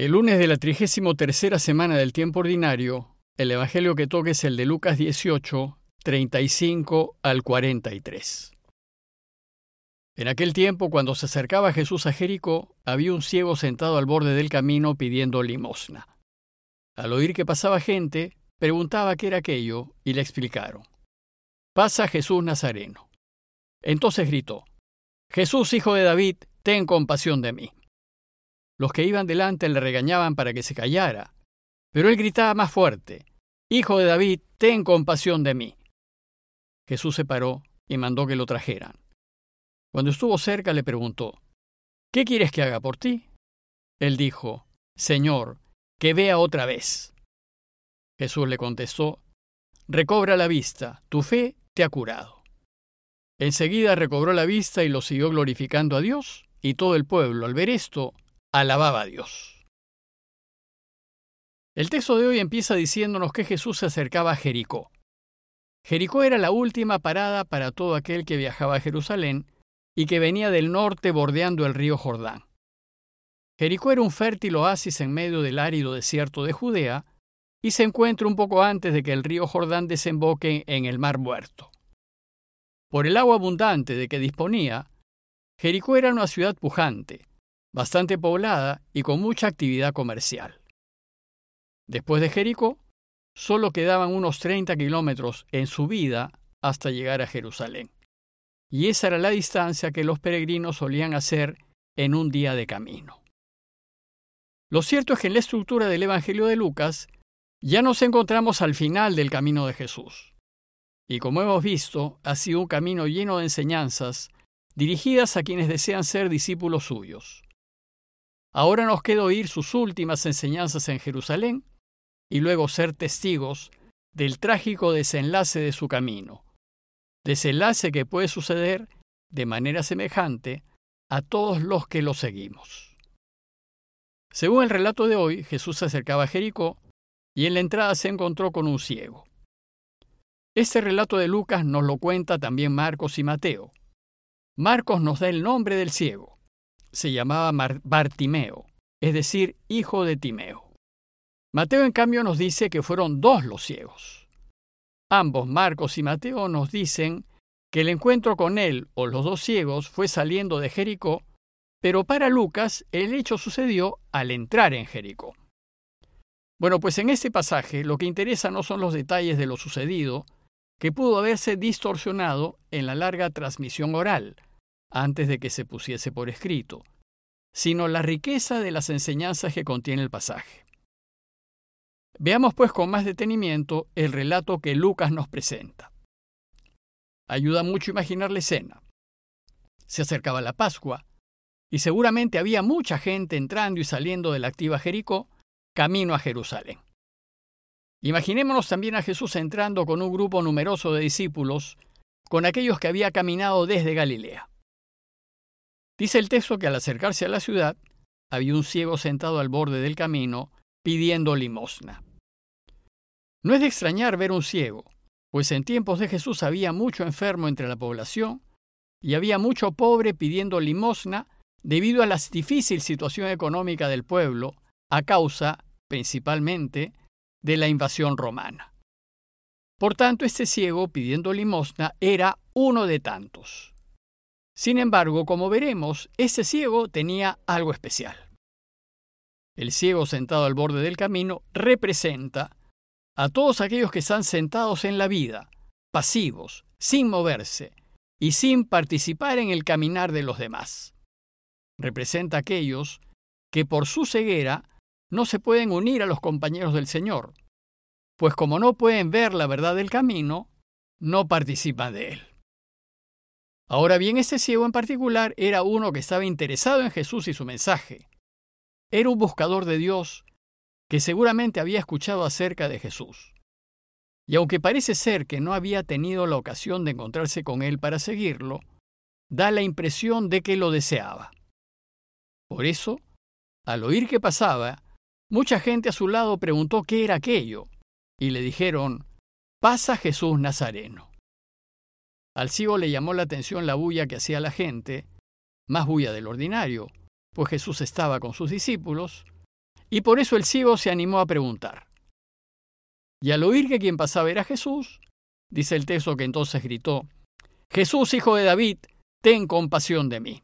El lunes de la trigésimo tercera semana del tiempo ordinario, el Evangelio que toque es el de Lucas 18, 35 al 43. En aquel tiempo, cuando se acercaba Jesús a Jericó, había un ciego sentado al borde del camino pidiendo limosna. Al oír que pasaba gente, preguntaba qué era aquello y le explicaron. Pasa Jesús Nazareno. Entonces gritó, Jesús, hijo de David, ten compasión de mí. Los que iban delante le regañaban para que se callara, pero él gritaba más fuerte, Hijo de David, ten compasión de mí. Jesús se paró y mandó que lo trajeran. Cuando estuvo cerca le preguntó, ¿Qué quieres que haga por ti? Él dijo, Señor, que vea otra vez. Jesús le contestó, Recobra la vista, tu fe te ha curado. Enseguida recobró la vista y lo siguió glorificando a Dios, y todo el pueblo, al ver esto, alababa a Dios. El texto de hoy empieza diciéndonos que Jesús se acercaba a Jericó. Jericó era la última parada para todo aquel que viajaba a Jerusalén y que venía del norte bordeando el río Jordán. Jericó era un fértil oasis en medio del árido desierto de Judea y se encuentra un poco antes de que el río Jordán desemboque en el mar muerto. Por el agua abundante de que disponía, Jericó era una ciudad pujante, bastante poblada y con mucha actividad comercial. Después de Jericó, solo quedaban unos 30 kilómetros en subida hasta llegar a Jerusalén. Y esa era la distancia que los peregrinos solían hacer en un día de camino. Lo cierto es que en la estructura del Evangelio de Lucas ya nos encontramos al final del camino de Jesús. Y como hemos visto, ha sido un camino lleno de enseñanzas dirigidas a quienes desean ser discípulos suyos. Ahora nos queda oír sus últimas enseñanzas en Jerusalén y luego ser testigos del trágico desenlace de su camino, desenlace que puede suceder de manera semejante a todos los que lo seguimos. Según el relato de hoy, Jesús se acercaba a Jericó y en la entrada se encontró con un ciego. Este relato de Lucas nos lo cuenta también Marcos y Mateo. Marcos nos da el nombre del ciego, se llamaba Bartimeo, es decir, hijo de Timeo. Mateo, en cambio, nos dice que fueron dos los ciegos. Ambos, Marcos y Mateo, nos dicen que el encuentro con él o los dos ciegos fue saliendo de Jericó, pero para Lucas el hecho sucedió al entrar en Jericó. Bueno, pues en este pasaje lo que interesa no son los detalles de lo sucedido, que pudo haberse distorsionado en la larga transmisión oral, antes de que se pusiese por escrito, sino la riqueza de las enseñanzas que contiene el pasaje. Veamos pues con más detenimiento el relato que Lucas nos presenta. Ayuda mucho imaginar la escena. Se acercaba la Pascua, y seguramente había mucha gente entrando y saliendo de la activa Jericó, camino a Jerusalén. Imaginémonos también a Jesús entrando con un grupo numeroso de discípulos, con aquellos que había caminado desde Galilea. Dice el texto que al acercarse a la ciudad, había un ciego sentado al borde del camino pidiendo limosna. No es de extrañar ver un ciego, pues en tiempos de Jesús había mucho enfermo entre la población y había mucho pobre pidiendo limosna debido a la difícil situación económica del pueblo a causa, principalmente, de la invasión romana. Por tanto, este ciego pidiendo limosna era uno de tantos. Sin embargo, como veremos, ese ciego tenía algo especial. El ciego sentado al borde del camino representa a todos aquellos que están sentados en la vida, pasivos, sin moverse y sin participar en el caminar de los demás. Representa a aquellos que por su ceguera no se pueden unir a los compañeros del Señor, pues como no pueden ver la verdad del camino, no participan de él. Ahora bien, este ciego en particular era uno que estaba interesado en Jesús y su mensaje. Era un buscador de Dios que seguramente había escuchado acerca de Jesús. Y aunque parece ser que no había tenido la ocasión de encontrarse con él para seguirlo, da la impresión de que lo deseaba. Por eso, al oír que pasaba, mucha gente a su lado preguntó qué era aquello, y le dijeron, pasa Jesús Nazareno. Al ciego le llamó la atención la bulla que hacía la gente, más bulla del ordinario, pues Jesús estaba con sus discípulos, Y por eso el ciego se animó a preguntar. Y al oír que quien pasaba era Jesús, dice el texto que entonces gritó, Jesús, hijo de David, ten compasión de mí.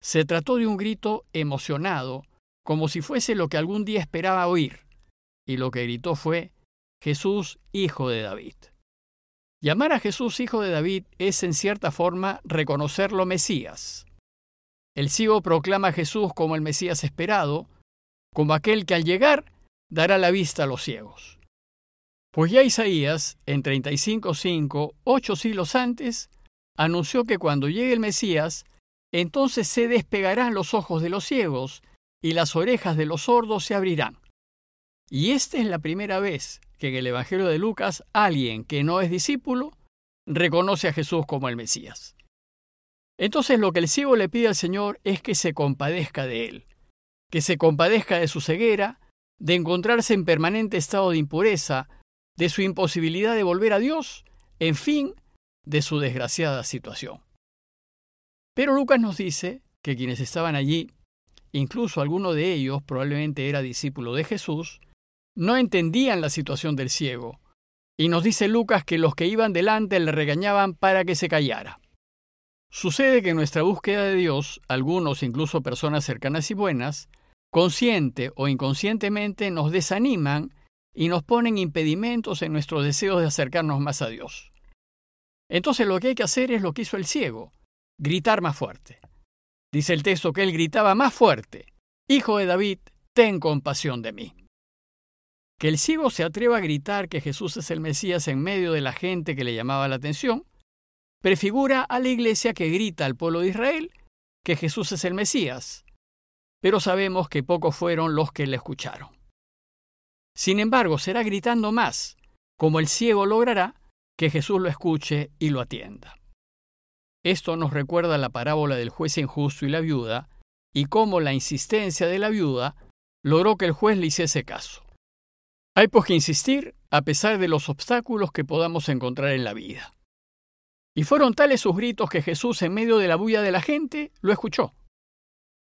Se trató de un grito emocionado, como si fuese lo que algún día esperaba oír, y lo que gritó fue, Jesús, hijo de David. Llamar a Jesús hijo de David es en cierta forma reconocerlo Mesías. El ciego proclama a Jesús como el Mesías esperado, como aquel que al llegar dará la vista a los ciegos. Pues ya Isaías, en 35.5, ocho siglos antes, anunció que cuando llegue el Mesías, entonces se despegarán los ojos de los ciegos y las orejas de los sordos se abrirán. Y esta es la primera vez que en el Evangelio de Lucas alguien que no es discípulo reconoce a Jesús como el Mesías. Entonces lo que el ciego le pide al Señor es que se compadezca de él, que se compadezca de su ceguera, de encontrarse en permanente estado de impureza, de su imposibilidad de volver a Dios, en fin, de su desgraciada situación. Pero Lucas nos dice que quienes estaban allí, incluso alguno de ellos probablemente era discípulo de Jesús, no entendían la situación del ciego, y nos dice Lucas que los que iban delante le regañaban para que se callara. Sucede que en nuestra búsqueda de Dios, algunos, incluso personas cercanas y buenas, consciente o inconscientemente nos desaniman y nos ponen impedimentos en nuestros deseos de acercarnos más a Dios. Entonces lo que hay que hacer es lo que hizo el ciego, gritar más fuerte. Dice el texto que él gritaba más fuerte, Hijo de David, ten compasión de mí. Que el ciego se atreva a gritar que Jesús es el Mesías en medio de la gente que le llamaba la atención, prefigura a la iglesia que grita al pueblo de Israel que Jesús es el Mesías, pero sabemos que pocos fueron los que le escucharon. Sin embargo, será gritando más, como el ciego logrará que Jesús lo escuche y lo atienda. Esto nos recuerda la parábola del juez injusto y la viuda, y cómo la insistencia de la viuda logró que el juez le hiciese caso. Hay pues que insistir a pesar de los obstáculos que podamos encontrar en la vida. Y fueron tales sus gritos que Jesús, en medio de la bulla de la gente, lo escuchó.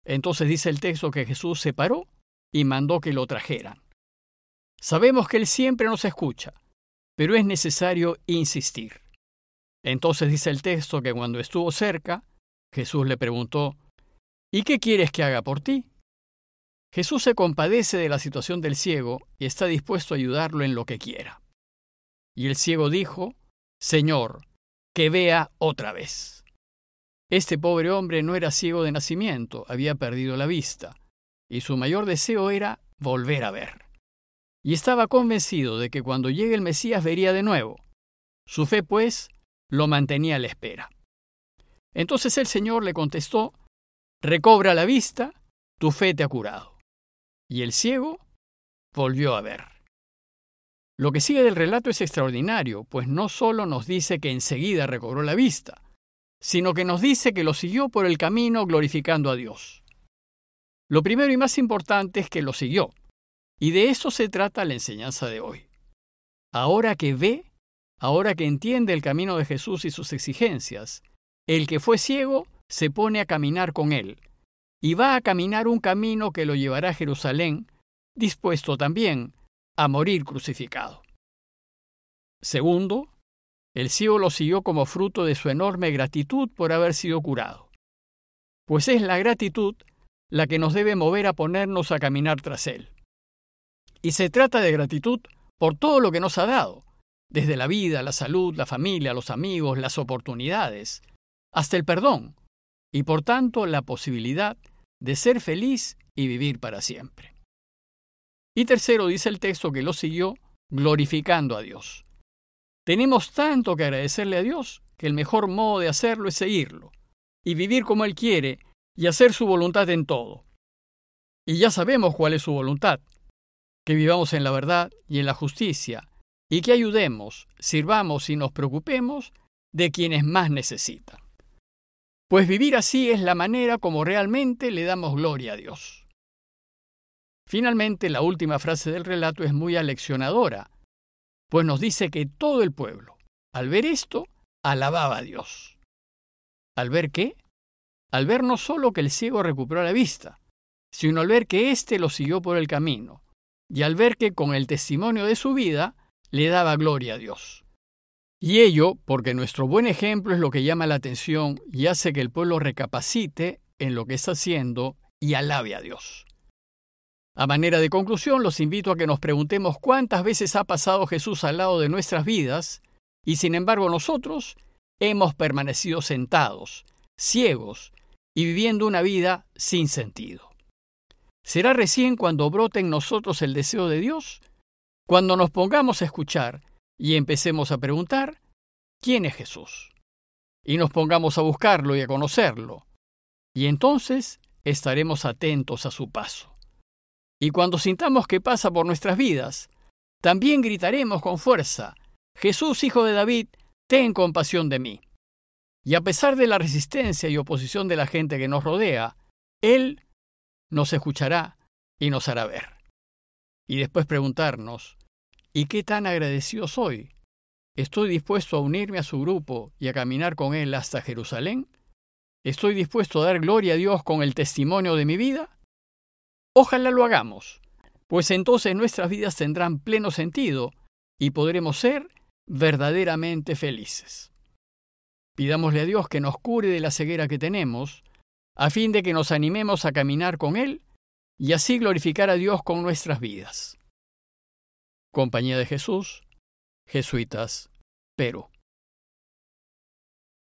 Entonces dice el texto que Jesús se paró y mandó que lo trajeran. Sabemos que Él siempre nos escucha, pero es necesario insistir. Entonces dice el texto que cuando estuvo cerca, Jesús le preguntó, ¿Y qué quieres que haga por ti? Jesús se compadece de la situación del ciego y está dispuesto a ayudarlo en lo que quiera. Y el ciego dijo, Señor, que vea otra vez. Este pobre hombre no era ciego de nacimiento, había perdido la vista, y su mayor deseo era volver a ver. Y estaba convencido de que cuando llegue el Mesías vería de nuevo. Su fe, pues, lo mantenía a la espera. Entonces el Señor le contestó, Recobra la vista, tu fe te ha curado y el ciego volvió a ver. Lo que sigue del relato es extraordinario, pues no solo nos dice que enseguida recobró la vista, sino que nos dice que lo siguió por el camino glorificando a Dios. Lo primero y más importante es que lo siguió, y de eso se trata la enseñanza de hoy. Ahora que ve, ahora que entiende el camino de Jesús y sus exigencias, el que fue ciego se pone a caminar con él, y va a caminar un camino que lo llevará a Jerusalén, dispuesto también a morir crucificado. Segundo, el ciego lo siguió como fruto de su enorme gratitud por haber sido curado. Pues es la gratitud la que nos debe mover a ponernos a caminar tras él. Y se trata de gratitud por todo lo que nos ha dado, desde la vida, la salud, la familia, los amigos, las oportunidades, hasta el perdón, y por tanto la posibilidad de ser feliz y vivir para siempre. Y tercero, dice el texto que lo siguió glorificando a Dios. Tenemos tanto que agradecerle a Dios que el mejor modo de hacerlo es seguirlo y vivir como Él quiere y hacer su voluntad en todo. Y ya sabemos cuál es su voluntad, que vivamos en la verdad y en la justicia, y que ayudemos, sirvamos y nos preocupemos de quienes más necesitan. Pues vivir así es la manera como realmente le damos gloria a Dios. Finalmente, la última frase del relato es muy aleccionadora, pues nos dice que todo el pueblo, al ver esto, alababa a Dios. ¿Al ver qué? Al ver no solo que el ciego recuperó la vista, sino al ver que éste lo siguió por el camino, y al ver que con el testimonio de su vida le daba gloria a Dios. Y ello porque nuestro buen ejemplo es lo que llama la atención y hace que el pueblo recapacite en lo que está haciendo y alabe a Dios. A manera de conclusión, los invito a que nos preguntemos cuántas veces ha pasado Jesús al lado de nuestras vidas y sin embargo nosotros hemos permanecido sentados, ciegos y viviendo una vida sin sentido. ¿Será recién cuando brote en nosotros el deseo de Dios? Cuando nos pongamos a escuchar y empecemos a preguntar, ¿quién es Jesús? Y nos pongamos a buscarlo y a conocerlo. Y entonces estaremos atentos a su paso. Y cuando sintamos que pasa por nuestras vidas, también gritaremos con fuerza, Jesús, hijo de David, ten compasión de mí. Y a pesar de la resistencia y oposición de la gente que nos rodea, Él nos escuchará y nos hará ver. Y después preguntarnos, ¿y qué tan agradecido soy? ¿Estoy dispuesto a unirme a su grupo y a caminar con Él hasta Jerusalén? ¿Estoy dispuesto a dar gloria a Dios con el testimonio de mi vida? Ojalá lo hagamos, pues entonces nuestras vidas tendrán pleno sentido y podremos ser verdaderamente felices. Pidámosle a Dios que nos cure de la ceguera que tenemos, a fin de que nos animemos a caminar con Él y así glorificar a Dios con nuestras vidas. Compañía de Jesús, Jesuitas, Perú.